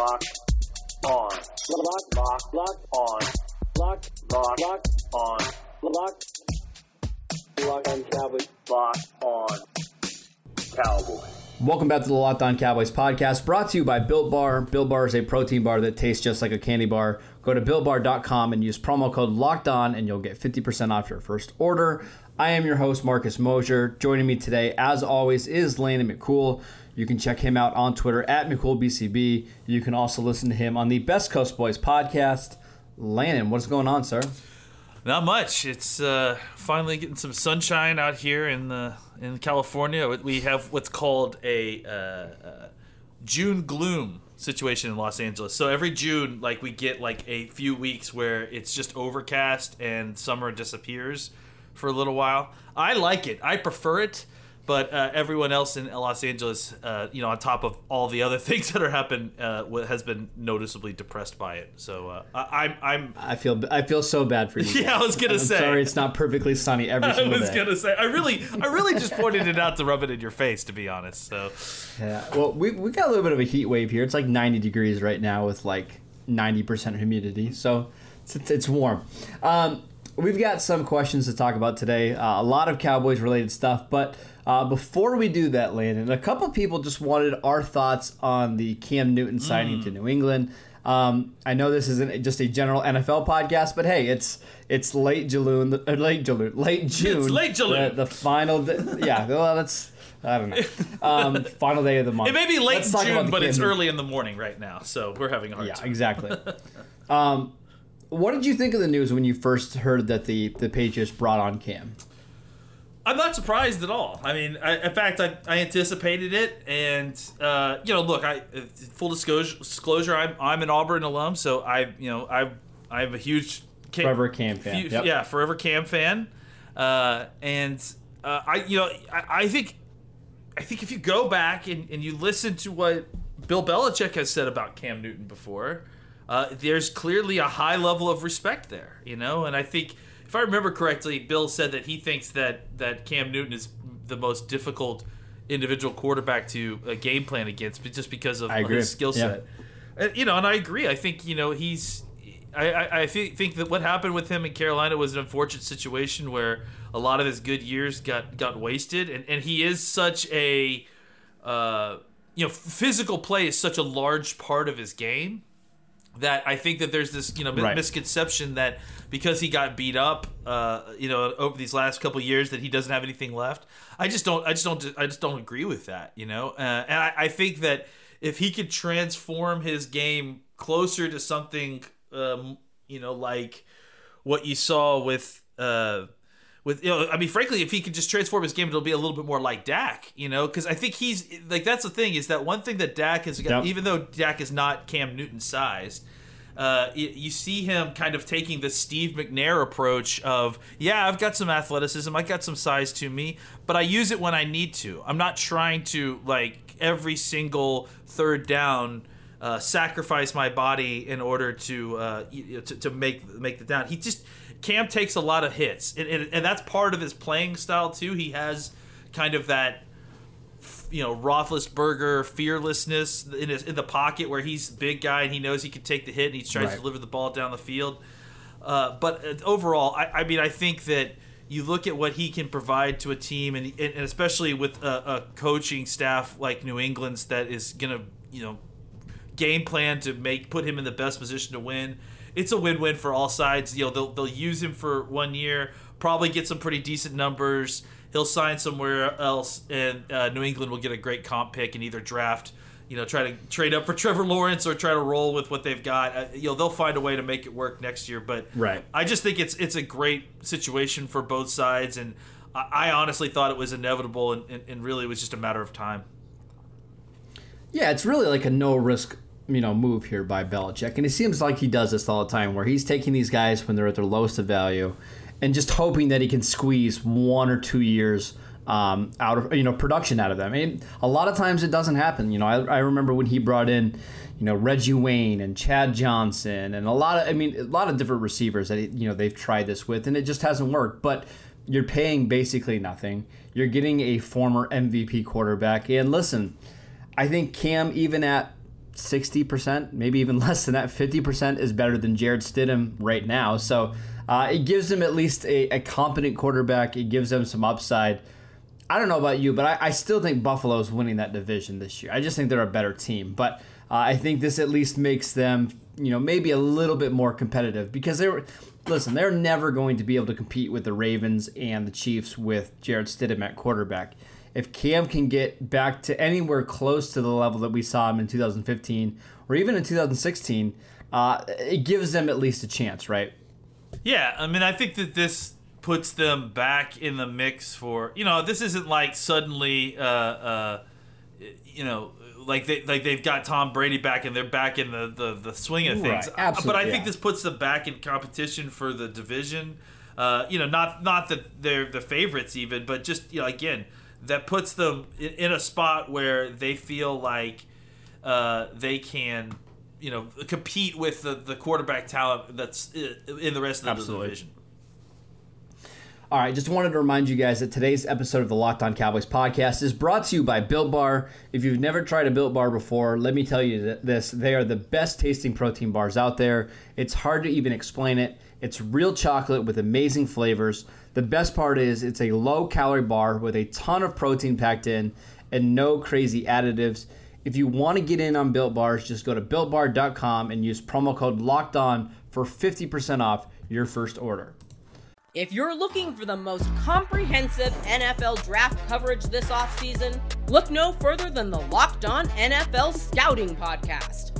Locked on. Locked, locked, locked on. Locked, locked, locked on. Locked. Locked on Cowboys. Locked on Cowboys. Welcome back to the Locked On Cowboys podcast, brought to you by Built Bar. Built Bar is a protein bar that tastes just like a candy bar. Go to builtbar.com and use promo code Locked On, and you'll get 50% off your first order. I am your host, Marcus Mosher. Joining me today, as always, is Landon McCool. You can check him out on Twitter at McCoolBCB. You can also listen to him on the Best Coast Boys podcast. Landon, what's going on, sir? Not much. It's uh, finally getting some sunshine out here in the in California. We have what's called a uh, uh, June gloom situation in Los Angeles. So every June, like we get like a few weeks where it's just overcast and summer disappears for a little while. I like it. I prefer it but uh, everyone else in Los Angeles, uh, you know, on top of all the other things that are happening, uh, has been noticeably depressed by it. So uh, I, I'm, I feel, I feel so bad for you. Yeah, I was gonna I'm say. Sorry, it's not perfectly sunny every single day. I was day. gonna say. I really, I really just pointed it out to rub it in your face, to be honest. So. Yeah. Well, we we got a little bit of a heat wave here. It's like 90 degrees right now with like 90% humidity, so it's, it's warm. Um, we've got some questions to talk about today. Uh, a lot of Cowboys related stuff, but uh, before we do that, Landon, a couple people just wanted our thoughts on the Cam Newton signing Mm. to New England. Um, I know this isn't just a general NFL podcast, but hey, it's it's late June, uh, late June, late June. late June. The, the final, yeah. Well, that's I don't know. Um, final day of the month. It may be late June, but it's Newton. early in the morning right now, so we're having a hard Yeah, time. exactly. um, what did you think of the news when you first heard that the the Patriots brought on Cam? I'm not surprised at all. I mean, I, in fact, I, I anticipated it, and uh, you know, look, I full disclosure, disclosure, I'm I'm an Auburn alum, so I, you know, I I'm a huge Cam, Forever Cam fan. few- Yep. Yeah, forever Cam fan, uh, and uh, I, you know, I, I think I think if you go back and, and you listen to what Bill Belichick has said about Cam Newton before, uh, there's clearly a high level of respect there, you know. And I think, if I remember correctly, Bill said that he thinks that that Cam Newton is the most difficult individual quarterback to uh, game plan against, but just because of his skill Yeah. set. And, you know, and I agree. I think you know he's. I, I, I think that what happened with him in Carolina was an unfortunate situation where a lot of his good years got got wasted, and, and he is such a, uh, you know, physical play is such a large part of his game that I think that there's this you know Right. misconception that because he got beat up, uh, you know, over these last couple years that he doesn't have anything left. I just don't. I just don't. I just don't agree with that. You know, uh, and I, I think that if he could transform his game closer to something, um, you know, like what you saw with. Uh, with you know, I mean, frankly, if he could just transform his game, it'll be a little bit more like Dak, you know, because I think he's like that's the thing is that one thing that Dak has got, Yep. even though Dak is not Cam Newton sized, uh, you, you see him kind of taking the Steve McNair approach of, yeah, I've got some athleticism, I got some size to me, but I use it when I need to. I'm not trying to like every single third down. Uh, sacrifice my body in order to, uh, to to make make the down. He just Cam takes a lot of hits, and, and, and that's part of his playing style too. He has kind of that you know Roethlisberger fearlessness in his in the pocket where he's a big guy and he knows he can take the hit and he tries Right. to deliver the ball down the field. Uh, but uh, overall, I, I mean, I think that you look at what he can provide to a team, and, and especially with a, a coaching staff like New England's that is going to you know game plan to make put him in the best position to win. It's a win-win for all sides. You know, they'll they'll use him for one year, probably get some pretty decent numbers. He'll sign somewhere else, and uh, New England will get a great comp pick and either draft, you know, try to trade up for Trevor Lawrence or try to roll with what they've got. Uh, you know, they'll find a way to make it work next year. But Right. I just think it's it's a great situation for both sides, and I, I honestly thought it was inevitable, and, and, and really it was just a matter of time. Yeah, it's really like a no risk, you know, move here by Belichick, and it seems like he does this all the time, where he's taking these guys when they're at their lowest of value, and just hoping that he can squeeze one or two years um, out of you know production out of them. And a lot of times it doesn't happen. You know, I, I remember when he brought in. You know Reggie Wayne and Chad Johnson and a lot of I mean a lot of different receivers that you know they've tried this with and it just hasn't worked. But you're paying basically nothing. You're getting a former MVP quarterback. And listen, I think Cam, even at 60%, maybe even less than that, 50% is better than Jarrett Stidham right now. So uh, it gives them at least a, a, competent quarterback. It gives them some upside. I don't know about you, but I, I still think Buffalo's winning that division this year. I just think they're a better team. But uh, I think this at least makes them, you know, maybe a little bit more competitive because they were listen, they're never going to be able to compete with the Ravens and the Chiefs with Jarrett Stidham at quarterback. If Cam can get back to anywhere close to the level that we saw him in 2015 or even in 2016, uh, it gives them at least a chance, right? Yeah, I mean, I think that this puts them back in the mix for you know this isn't like suddenly uh, uh, you know like they like they've got Tom Brady back and they're back in the the, the swing of things. Right, absolutely, but I yeah. think this puts them back in competition for the division. Uh, you know, not not that they're the favorites even, but just you know, again, that puts them in, in a spot where they feel like uh, they can, you know, compete with the, the quarterback talent that's in the rest of the Absolutely. division. All right, just wanted to remind you guys that today's episode of the Locked On Cowboys podcast is brought to you by Built Bar. If you've never tried a Built Bar before, let me tell you this they are the best tasting protein bars out there. It's hard to even explain it. It's real chocolate with amazing flavors. The best part is it's a low calorie bar with a ton of protein packed in and no crazy additives. If you want to get in on Built Bars, just go to builtbar.com and use promo code LOCKED ON for 50% off your first order. If you're looking for the most comprehensive NFL draft coverage this offseason, look no further than the Locked On NFL Scouting Podcast.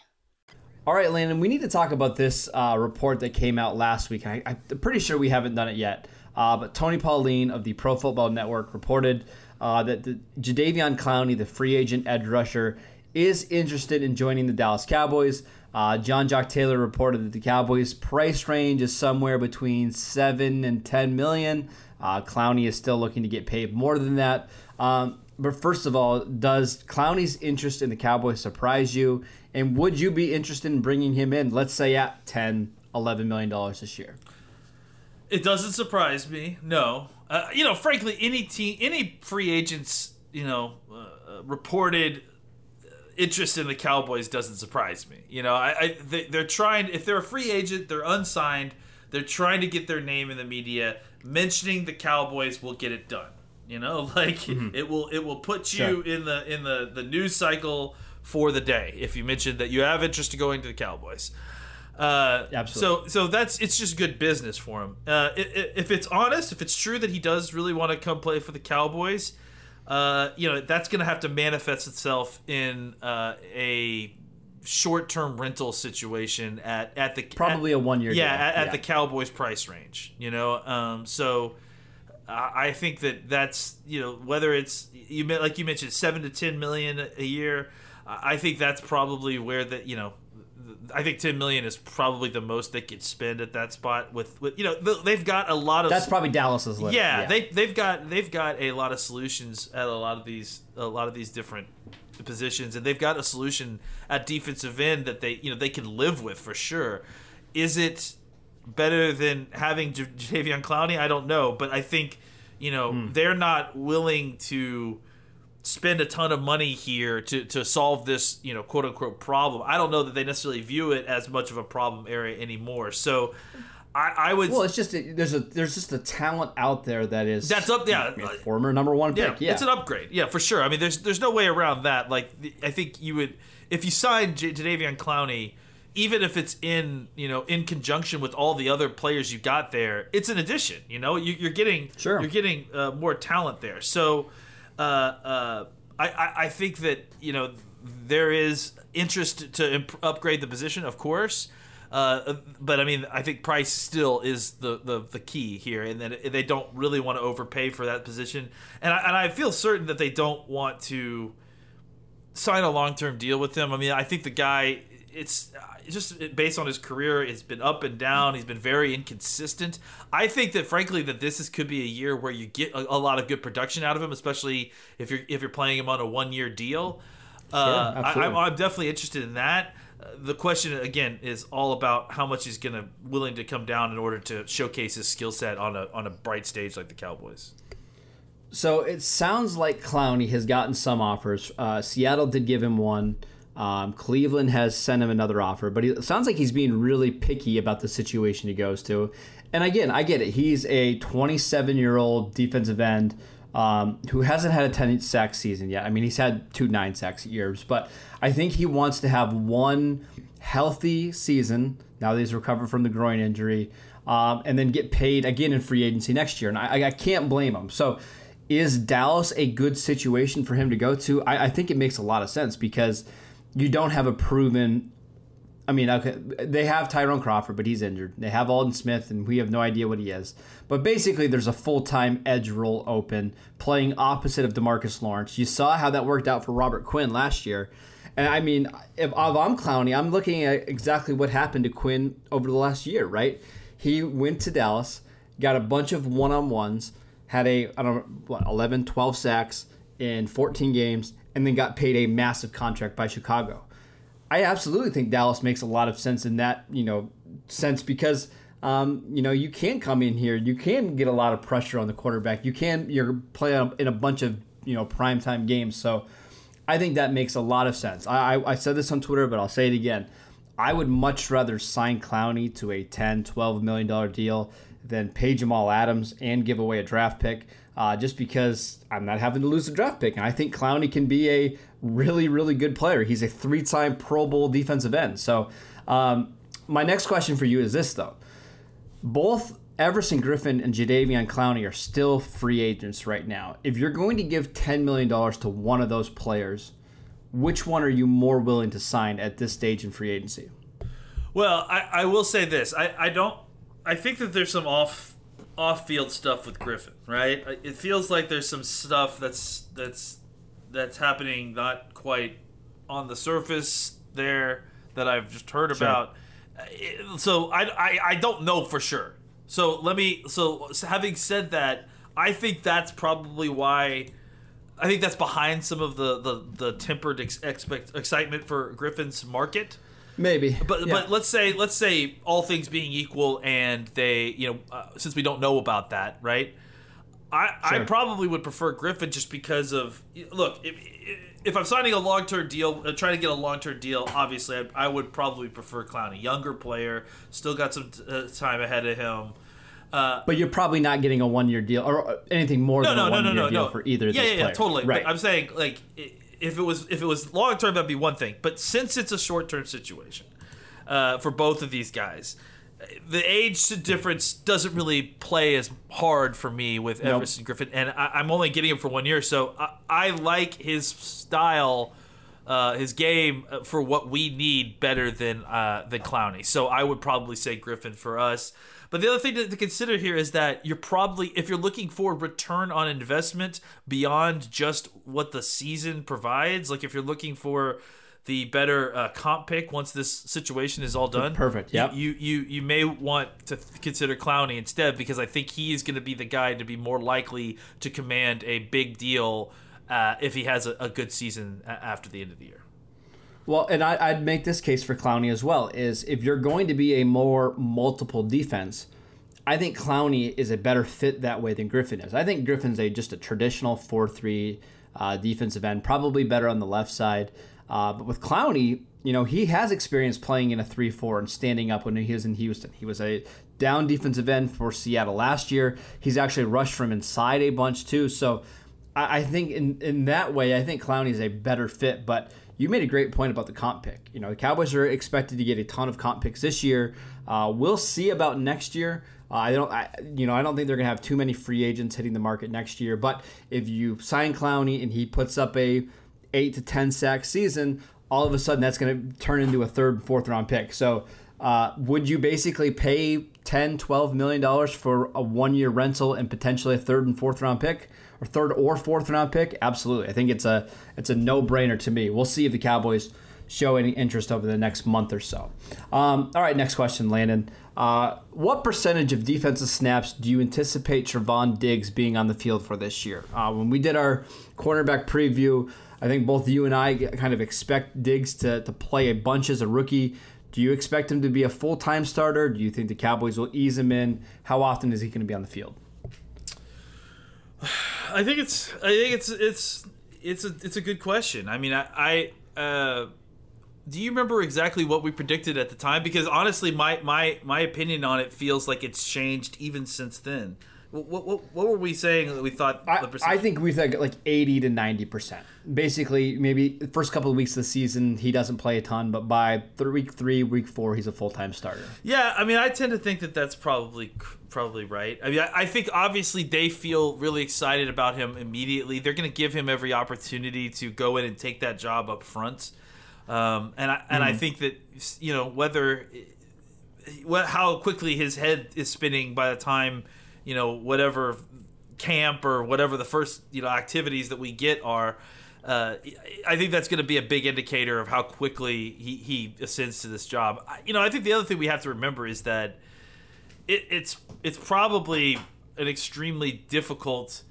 All right, Landon, we need to talk about this uh, report that came out last week. I, I'm pretty sure we haven't done it yet. Uh, but Tony Pauline of the Pro Football Network reported uh, that the Jadeveon Clowney, the free agent edge rusher, is interested in joining the Dallas Cowboys. Uh, Jean-Jacques Taylor reported that the Cowboys' price range is somewhere between seven and ten million. Uh, Clowney is still looking to get paid more than that. Um, but first of all, does Clowney's interest in the Cowboys surprise you? And would you be interested in bringing him in, let's say at 10, 11 million dollars this year? It doesn't surprise me. No, uh, you know, frankly, any team, any free agents, you know, uh, reported interest in the Cowboys doesn't surprise me. You know, I, I they, they're trying. If they're a free agent, they're unsigned. They're trying to get their name in the media. Mentioning the Cowboys will get it done. You know, like it will it will put you Sure. in the in the the news cycle for the day if you mention that you have interest in going to the Cowboys. Uh, Absolutely. So so that's it's just good business for him. Uh, if it's honest, if it's true that he does really want to come play for the Cowboys, uh, you know that's going to have to manifest itself in uh, a short-term rental situation at at the Probably at- a one-year yeah at, at Yeah. the Cowboys price range. You know, um, so I think that that's you know whether it's you like you mentioned seven to ten million a year. I think that's probably where the you know. I think 10 million is probably the most they could spend at that spot with, with you know they've got a lot of That's probably Dallas's list. yeah, they they've got they've got a lot of solutions at a lot of these a lot of these different positions, and they've got a solution at defensive end that they you know they can live with for sure. Is it better than having J- Javion Clowney? I don't know, but I think you know Hmm. they're not willing to spend a ton of money here to, to solve this you know quote unquote problem. I don't know that they necessarily view it as much of a problem area anymore. So I, I would. Well, it's just a, there's a there's just a talent out there that is That's up- yeah. a former number one yeah, pick. Yeah, it's an upgrade. Yeah, for sure. I mean, there's there's no way around that. Like, the- I think you would if you signed J- Jadeveon Clowney, even if it's in you know in conjunction with all the other players you got there, it's an addition. You know, you, you're getting Sure. you're getting uh, more talent there. So, uh, uh, I, I I think that you know there is interest to imp- upgrade the position, of course. Uh, but I mean, I think price still is the, the, the key here, and that they don't really want to overpay for that position. And I, and I feel certain that they don't want to sign a long term deal with him. I mean, I think the guy, it's it's just based on his career, it's been up and down. He's been very inconsistent. I think that, frankly, that this is could be a year where you get a, a lot of good production out of him, especially if you're if you're playing him on a one year deal. Uh, I. I'm, I'm definitely interested in that. Uh, the question again is all about how much he's gonna willing to come down in order to showcase his skill set on a on a bright stage like the Cowboys. So it sounds like Clowney has gotten some offers. Uh, Seattle did give him one. Um, Cleveland has sent him another offer, but he, it sounds like he's being really picky about the situation he goes to. And again, I get it. He's a 27 year old defensive end um, who hasn't had a 10 sack season yet. I mean, he's had two nine sacks years, but I think he wants to have one healthy season now that he's recovered from the groin injury, um, and then get paid again in free agency next year. And I, I can't blame him. So is Dallas a good situation for him to go to? I, I think it makes a lot of sense because you don't have a proven. I mean, okay, they have Tyrone Crawford, but he's injured. They have Aldon Smith, and we have no idea what he is. But basically, there's a full time edge role open, playing opposite of Demarcus Lawrence. You saw how that worked out for Robert Quinn last year. And I mean, if, if I'm Clowney, I'm looking at exactly what happened to Quinn over the last year, right? He went to Dallas, got a bunch of one on ones, had a, I don't know, what, 11, 12 sacks in 14 games, and then got paid a massive contract by Chicago. I absolutely think Dallas makes a lot of sense in that, you know, sense because, um, you know, you can come in here, you can get a lot of pressure on the quarterback. You can, you're playing in a bunch of, you know, primetime games. So I think that makes a lot of sense. I, I, I said this on Twitter, but I'll say it again. I would much rather sign Clowney to a 10, 12 million dollar deal than pay Jamal Adams and give away a draft pick. Uh, just because I'm not having to lose a draft pick, and I think Clowney can be a really, really good player. He's a three-time Pro Bowl defensive end. So, um, my next question for you is this though: both Everson Griffen and Jadeveon Clowney are still free agents right now. If you're going to give $10 million to one of those players, which one are you more willing to sign at this stage in free agency? Well, I, I will say this. I, I don't. I think that there's some off off field stuff with Griffen, right? It feels like there's some stuff that's that's that's happening not quite on the surface there that I've just heard about. Uh, So I, I I don't know for sure. So let me. So having said that, I think that's probably why. I think that's behind some of the the, the tempered ex- expect excitement for Griffen's market. Maybe, But Yeah. but let's say let's say all things being equal, and they you know uh, since we don't know about that, right? I I probably would prefer Griffen just because of look if if I'm signing a long term deal, uh, trying to get a long term deal, obviously I, I would probably prefer Clowney, younger player, still got some uh, time ahead of him. But you're probably not getting a one-year deal or anything more No, than no, a one-year no, no, deal for either of yeah, these yeah, yeah, totally. Right. But I'm saying like if it was if it was long term, that'd be one thing. But since it's a short term situation uh, for both of these guys, the age difference doesn't really play as hard for me with Nope. Everson Griffen, and I, I'm only getting him for one year, so I, I like his style. Uh, his game uh, for what we need better than uh, than Clowney, so I would probably say Griffen for us. But the other thing to, to consider here is that you're probably, if you're looking for return on investment beyond just what the season provides, like if you're looking for the better uh, comp pick once this situation is all done, Perfect, you- You you you may want to th- consider Clowney instead because I think he is going to be the guy to be more likely to command a big deal uh, if he has a, a good season after the end of the year. Well, and I, I'd make this case for Clowney as well. Is if you're going to be a more multiple defense, I think Clowney is a better fit that way than Griffen is. I think Griffen's a just a traditional four three uh, defensive end, probably better on the left side. Uh, but with Clowney, you know, he has experience playing in a 3 4 and standing up when he was in Houston. He was a down defensive end for Seattle last year. He's actually rushed from inside a bunch too. So I, I think in, in that way, I think Clowney is a better fit. But you made a great point about the comp pick. You know, the Cowboys are expected to get a ton of comp picks this year. Uh, we'll see about next year. Uh, I don't, I, you know, I don't think they're going to have too many free agents hitting the market next year. But if you sign Clowney and he puts up a eight to ten sack season, all of a sudden that's going to turn into a third, fourth round pick. So uh, would you basically pay 10, 12 million dollars for a one year rental and potentially a third and fourth round pick? Or third or fourth round pick? Absolutely. I think it's a it's a no brainer to me. We'll see if the Cowboys show any interest over the next month or so. Um, all right, next question, Landon. Uh, what percentage of defensive snaps do you anticipate Trevon Diggs being on the field for this year? Uh, when we did our cornerback preview, I think both you and I kind of expect Diggs to, to play a bunch as a rookie. Do you expect him to be a full time starter? Do you think the Cowboys will ease him in? How often is he going to be on the field? I think it's I think it's it's it's a it's a good question. I mean, I, I uh, do you remember exactly what we predicted at the time? Because honestly, my my my opinion on it feels like it's changed even since then. What, what, what were we saying that we thought? I, I think we think like eighty to ninety percent. Basically, maybe the first couple of weeks of the season he doesn't play a ton, but by week three, week four, he's a full time starter. Yeah, I mean, I tend to think that that's probably probably right. I mean, I, I think obviously they feel really excited about him immediately. They're going to give him every opportunity to go in and take that job up front. Um, and I and mm. I think that you know whether what how quickly his head is spinning by the time you know whatever camp or whatever the first you know activities that we get are. Uh, I think that's going to be a big indicator of how quickly he, he ascends to this job. You know, I think the other thing we have to remember is that it, it's it's probably an extremely difficult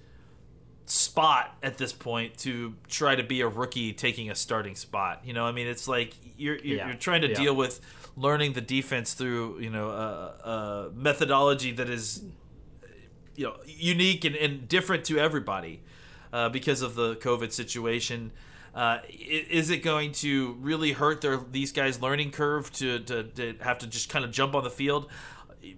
spot at this point to try to be a rookie taking a starting spot. You know, I mean, it's like you're you're, yeah. you're trying to yeah. deal with learning the defense through you know a, a methodology that is you know unique and, and different to everybody uh, because of the COVID situation. Uh, is it going to really hurt their these guys' learning curve to, to, to have to just kind of jump on the field?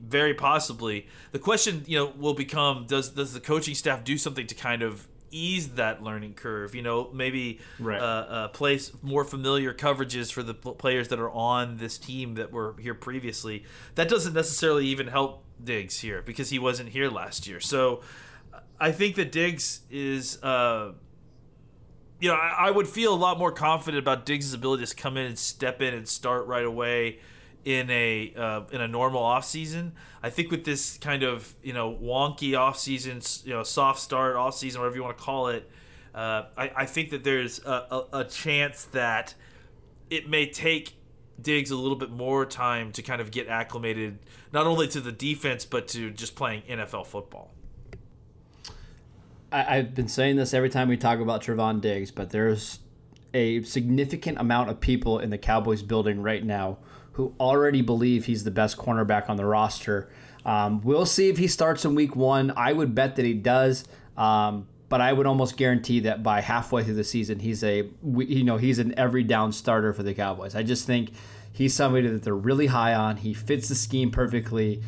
Very possibly. The question, you know, will become: Does does the coaching staff do something to kind of ease that learning curve? You know, maybe right. uh, uh, place more familiar coverages for the players that are on this team that were here previously. That doesn't necessarily even help Diggs here because he wasn't here last year. So I think that Diggs is, uh, you know, I, I, would feel a lot more confident about Diggs' ability to come in and step in and start right away in a uh, in a normal off season. I think with this kind of you know wonky off season, you know, soft start off season, whatever you want to call it. Uh, I, I think that there's a, a, a chance that it may take Diggs a little bit more time to kind of get acclimated, not only to the defense but to just playing NFL football. I, have been saying this every time we talk about Trevon Diggs, but there's a significant amount of people in the Cowboys building right now who already believe he's the best cornerback on the roster. Um, we'll see if he starts in week one. I would bet that he does. Um, but I would almost guarantee that by halfway through the season, he's a you know he's an every down starter for the Cowboys. I just think he's somebody that they're really high on. He fits the scheme perfectly.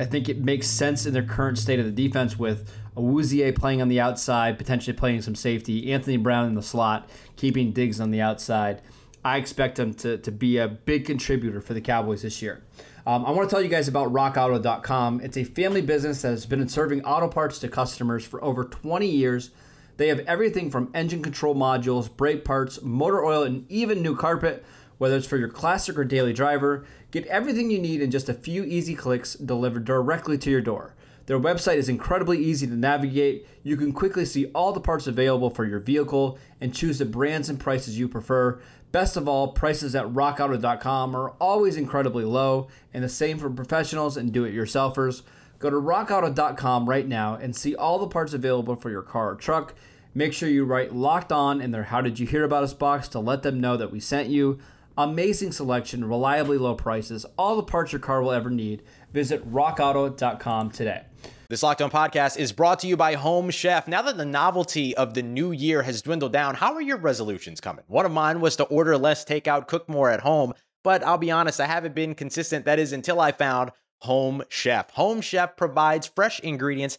I think it makes sense in their current state of the defense with Awuzie playing on the outside, potentially playing some safety, Anthony Brown in the slot, keeping Diggs on the outside. I expect him to, to be a big contributor for the Cowboys this year. Um, I want to tell you guys about rockauto.com. It's a family business that has been serving auto parts to customers for over 20 years. They have everything from engine control modules, brake parts, motor oil, and even new carpet. Whether it's for your classic or daily driver, get everything you need in just a few easy clicks delivered directly to your door. Their website is incredibly easy to navigate. You can quickly see all the parts available for your vehicle and choose the brands and prices you prefer. Best of all, prices at rockauto.com are always incredibly low, and the same for professionals and do it yourselfers. Go to rockauto.com right now and see all the parts available for your car or truck. Make sure you write locked on in their How Did You Hear About Us box to let them know that we sent you. Amazing selection, reliably low prices, all the parts your car will ever need. Visit rockauto.com today. This Locked On podcast is brought to you by Home Chef. Now that the novelty of the new year has dwindled down, how are your resolutions coming? One of mine was to order less takeout, cook more at home, but I'll be honest, I haven't been consistent. That is until I found Home Chef. Home Chef provides fresh ingredients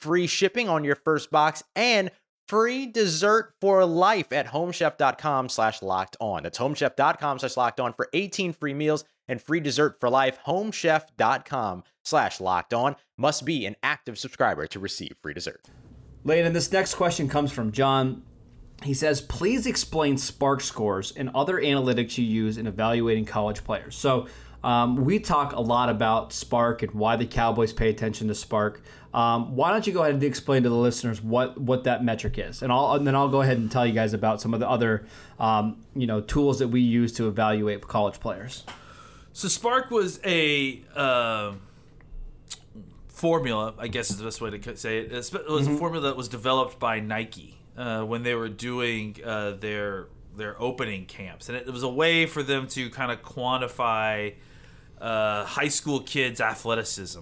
free shipping on your first box and free dessert for life at homechef.com slash locked on. That's homechef.com slash locked on for 18 free meals and free dessert for life. Homechef.com slash locked on must be an active subscriber to receive free dessert. Landon, this next question comes from John. He says, please explain SPARQ scores and other analytics you use in evaluating college players. So um, we talk a lot about SPARQ and why the Cowboys pay attention to SPARQ. Um, why don't you go ahead and explain to the listeners what what that metric is, and I'll and then I'll go ahead and tell you guys about some of the other um, you know tools that we use to evaluate college players. So SPARQ was a uh, formula, I guess is the best way to say it. It was mm-hmm. a formula that was developed by Nike uh, when they were doing uh, their their opening camps, and it, it, was a way for them to kind of quantify uh, high school kids' athleticism.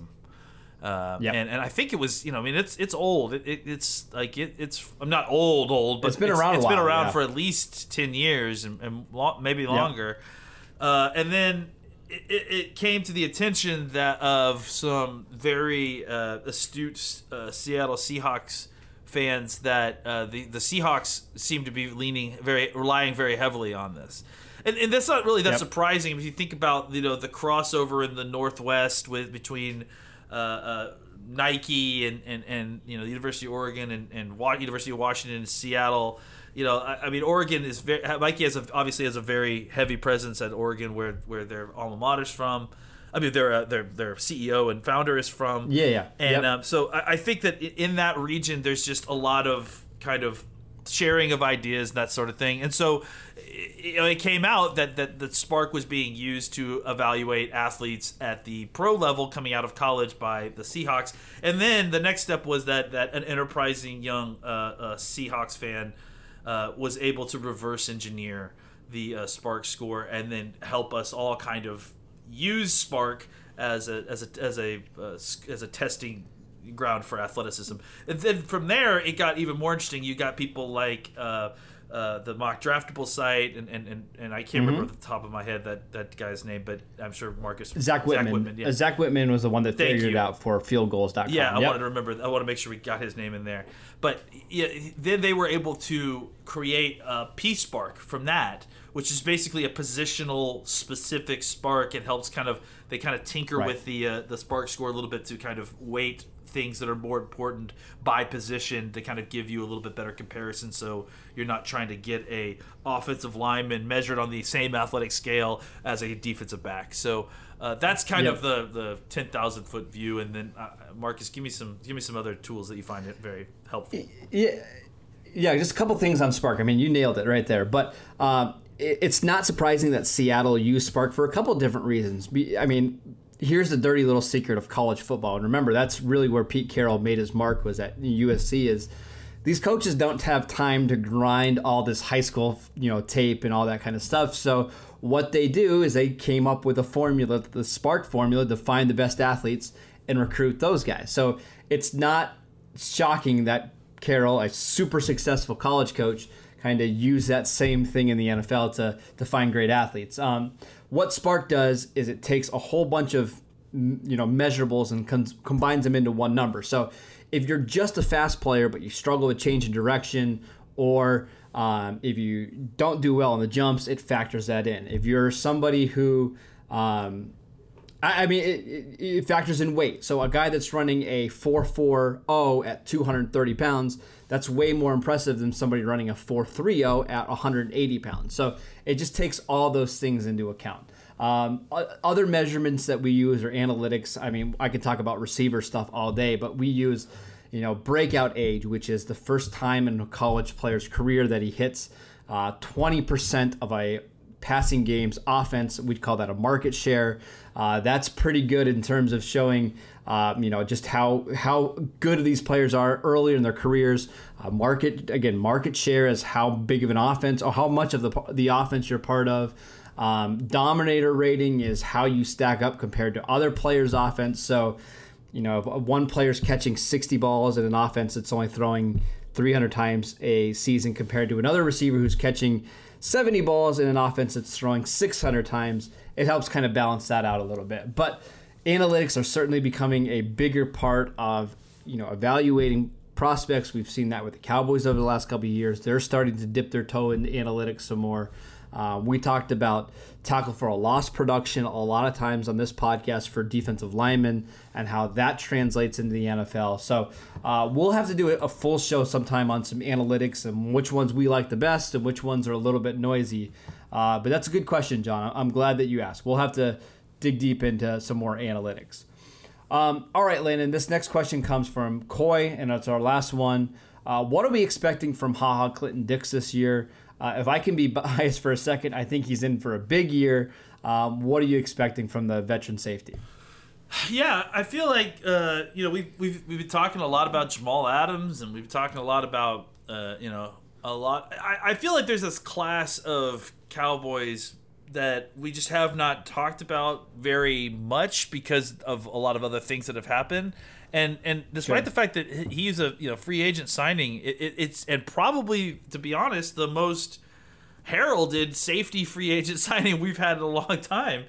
Uh, yep. and, and I think it was, you know, I mean, it's it's old. It, it, it's like it, it's I'm not old, old, but it's been around. It's been around yeah. for at least ten years and, and maybe longer. Yep. Uh, and then it, it, came to the attention that of some very uh, astute uh, Seattle Seahawks fans that uh, the the Seahawks seem to be leaning very relying very heavily on this. And, and that's not really that yep. surprising if you think about you know the crossover in the Northwest with between uh, uh, Nike and, and, and you know the University of Oregon and, and University of Washington and Seattle. You know, I, I mean, Oregon is very Nike has a, obviously has a very heavy presence at Oregon, where where their alma mater's from. I mean, their uh, their their CEO and founder is from. Yeah, yeah. And yep. um, so I, I think that in that region, there's just a lot of kind of sharing of ideas, that sort of thing. And so it, it came out that, that that SPARQ was being used to evaluate athletes at the pro level coming out of college by the Seahawks. And then the next step was that that an enterprising young uh, uh, Seahawks fan uh, was able to reverse engineer the uh, SPARQ score and then help us all kind of use SPARQ as a as a as a uh, as a testing ground for athleticism. And then from there, it got even more interesting. You got people like uh, uh, the MockDraftable site, and, and, and, and I can't mm-hmm. remember at the top of my head that, that guy's name, but I'm sure Marcus Zach Whitman. Zach Whitman, yeah. uh, Zach Whitman was the one that Thank figured you. it out for fieldgulls.com. Yeah, I yep. wanted to remember. I want to make sure we got his name in there. But yeah, then they were able to create a P SPARQ from that, which is basically a positional specific SPARQ. It helps kind of they kind of tinker right. with the uh, the SPARQ score a little bit to kind of weight things that are more important by position to kind of give you a little bit better comparison so you're not trying to get a offensive lineman measured on the same athletic scale as a defensive back so uh, that's kind yep. of the the 10,000 foot view and then uh, Marcus give me some give me some other tools that you find it very helpful yeah yeah just a couple things on SPARQ i mean you nailed it right there but um, it's not surprising that Seattle used SPARQ for a couple different reasons. I mean, here's the dirty little secret of college football. And remember, that's really where Pete Carroll made his mark was at USC is these coaches don't have time to grind all this high school, you know, tape and all that kind of stuff. So what they do is they came up with a formula, the SPARQ formula, to find the best athletes and recruit those guys. So it's not shocking that Carroll, a super successful college coach, kind of use that same thing in the NFL to to find great athletes. Um, what SPARQ does is it takes a whole bunch of you know measurables and combines them into one number. So if you're just a fast player but you struggle with change in direction, or um, if you don't do well on the jumps, it factors that in. If you're somebody who um, I, mean, it, it, it, factors in weight. So a guy that's running a 4.40 at 230 pounds, that's way more impressive than somebody running a 4.30 at 180 pounds. So it just takes all those things into account. Um, other measurements that we use are analytics. I mean, I could talk about receiver stuff all day, but we use you know, breakout age, which is the first time in a college player's career that he hits uh, 20% of a passing games offense. We'd call that a market share. Uh, that's pretty good in terms of showing, uh, you know, just how how good these players are earlier in their careers. Uh, market again, market share is how big of an offense or how much of the the offense you're part of. Um, dominator rating is how you stack up compared to other players' offense. So, you know, if one player's catching 60 balls in an offense that's only throwing 300 times a season compared to another receiver who's catching 70 balls in an offense that's throwing 600 times, it helps kind of balance that out a little bit. But analytics are certainly becoming a bigger part of, you know, evaluating prospects. We've seen that with the Cowboys over the last couple of years. They're starting to dip their toe into analytics some more. Uh, we talked about tackle for a loss production a lot of times on this podcast for defensive linemen and how that translates into the NFL. So uh, we'll have to do a full show sometime on some analytics and which ones we like the best and which ones are a little bit noisy. Uh, but that's a good question, John. I'm glad that you asked. We'll have to dig deep into some more analytics. Um, all right, Landon, this next question comes from Coy, and it's our last one. Uh, what are we expecting from HaHa Clinton Dix this year? Uh, if I can be biased for a second, I think he's in for a big year. Um, what are you expecting from the veteran safety? Yeah, I feel like uh, you know we've, we've we've been talking a lot about Jamal Adams, and we've been talking a lot about uh, you know a lot. I, I feel like there's this class of Cowboys that we just have not talked about very much because of a lot of other things that have happened. And and despite Sure. the fact that he's a you know free agent signing, it, it, it's and probably to be honest the most heralded safety free agent signing we've had in a long time.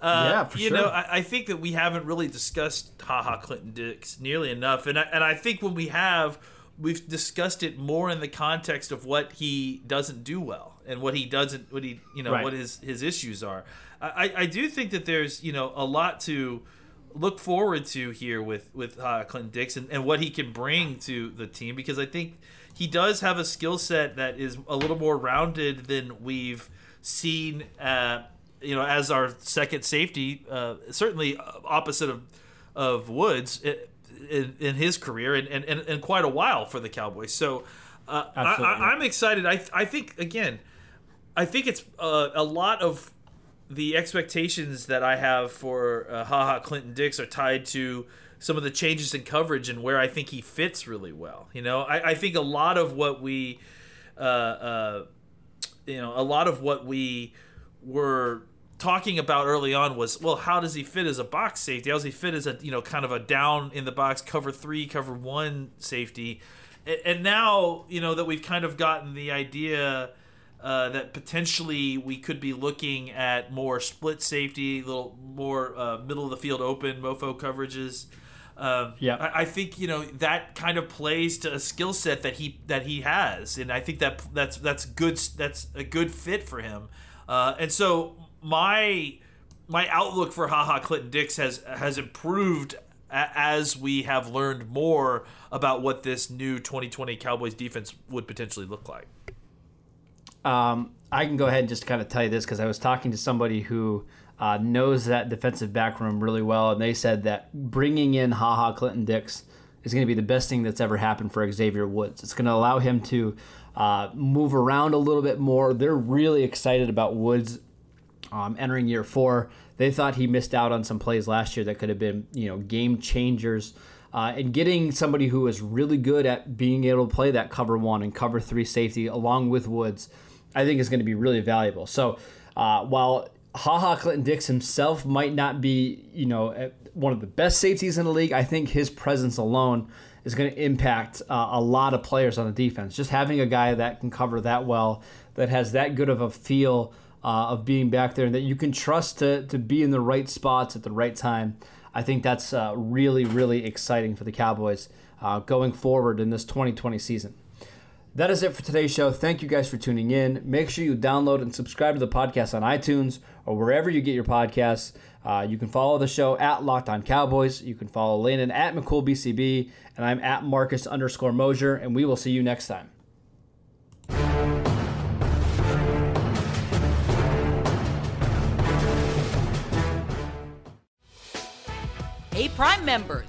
Uh, Yeah, for you sure. know, I, I think that we haven't really discussed HaHa Clinton Dix nearly enough, and I, and I think when we have, we've discussed it more in the context of what he doesn't do well and what he doesn't, what he you know, Right. what his his issues are. I, I do think that there's you know a lot to look forward to here with with uh, Clinton Dix and, and what he can bring to the team because I think he does have a skill set that is a little more rounded than we've seen. Uh, you know, as our second safety, uh, certainly opposite of of Woods in, in his career and, and, and, quite a while for the Cowboys. So uh, I, I, I'm excited. I I think again, I think it's uh, a lot of the expectations that I have for uh, HaHa Clinton Dix are tied to some of the changes in coverage and where I think he fits really well. You know, I, I think a lot of what we, uh, uh, you know, a lot of what we were talking about early on was, well, how does he fit as a box safety? How does he fit as a, you know, kind of a down in the box cover three, cover one safety? And, and now, you know, that we've kind of gotten the idea uh, that potentially we could be looking at more split safety, little more uh, middle of the field open mofo coverages. Um, Yeah. I, I think you know that kind of plays to a skill set that he that he has, and I think that that's that's good. That's a good fit for him. Uh, and so my my outlook for HaHa Clinton Dix has has improved a- as we have learned more about what this new 2020 Cowboys defense would potentially look like. Um, I can go ahead and just kind of tell you this because I was talking to somebody who uh, knows that defensive back room really well, and they said that bringing in HaHa Clinton Dix is going to be the best thing that's ever happened for Xavier Woods. It's going to allow him to uh, move around a little bit more. They're really excited about Woods um, entering year four. They thought he missed out on some plays last year that could have been, you know, game changers. Uh, and getting somebody who is really good at being able to play that cover one and cover three safety along with Woods, I think is going to be really valuable. So uh, while HaHa ha Clinton Dix himself might not be, you know, eh, one of the best safeties in the league, I think his presence alone is going to impact uh, a lot of players on the defense. Just having a guy that can cover that well, that has that good of a feel uh, of being back there, and that you can trust to, to be in the right spots at the right time. I think that's uh, really, really exciting for the Cowboys uh, going forward in this 2020 season. That is it for today's show. Thank you guys for tuning in. Make sure you download and subscribe to the podcast on iTunes or wherever you get your podcasts. Uh, you can follow the show at Locked On Cowboys. You can follow Landon at McCoolBCB, and I'm at Marcus underscore Mosher, and we will see you next time. Hey, Prime members,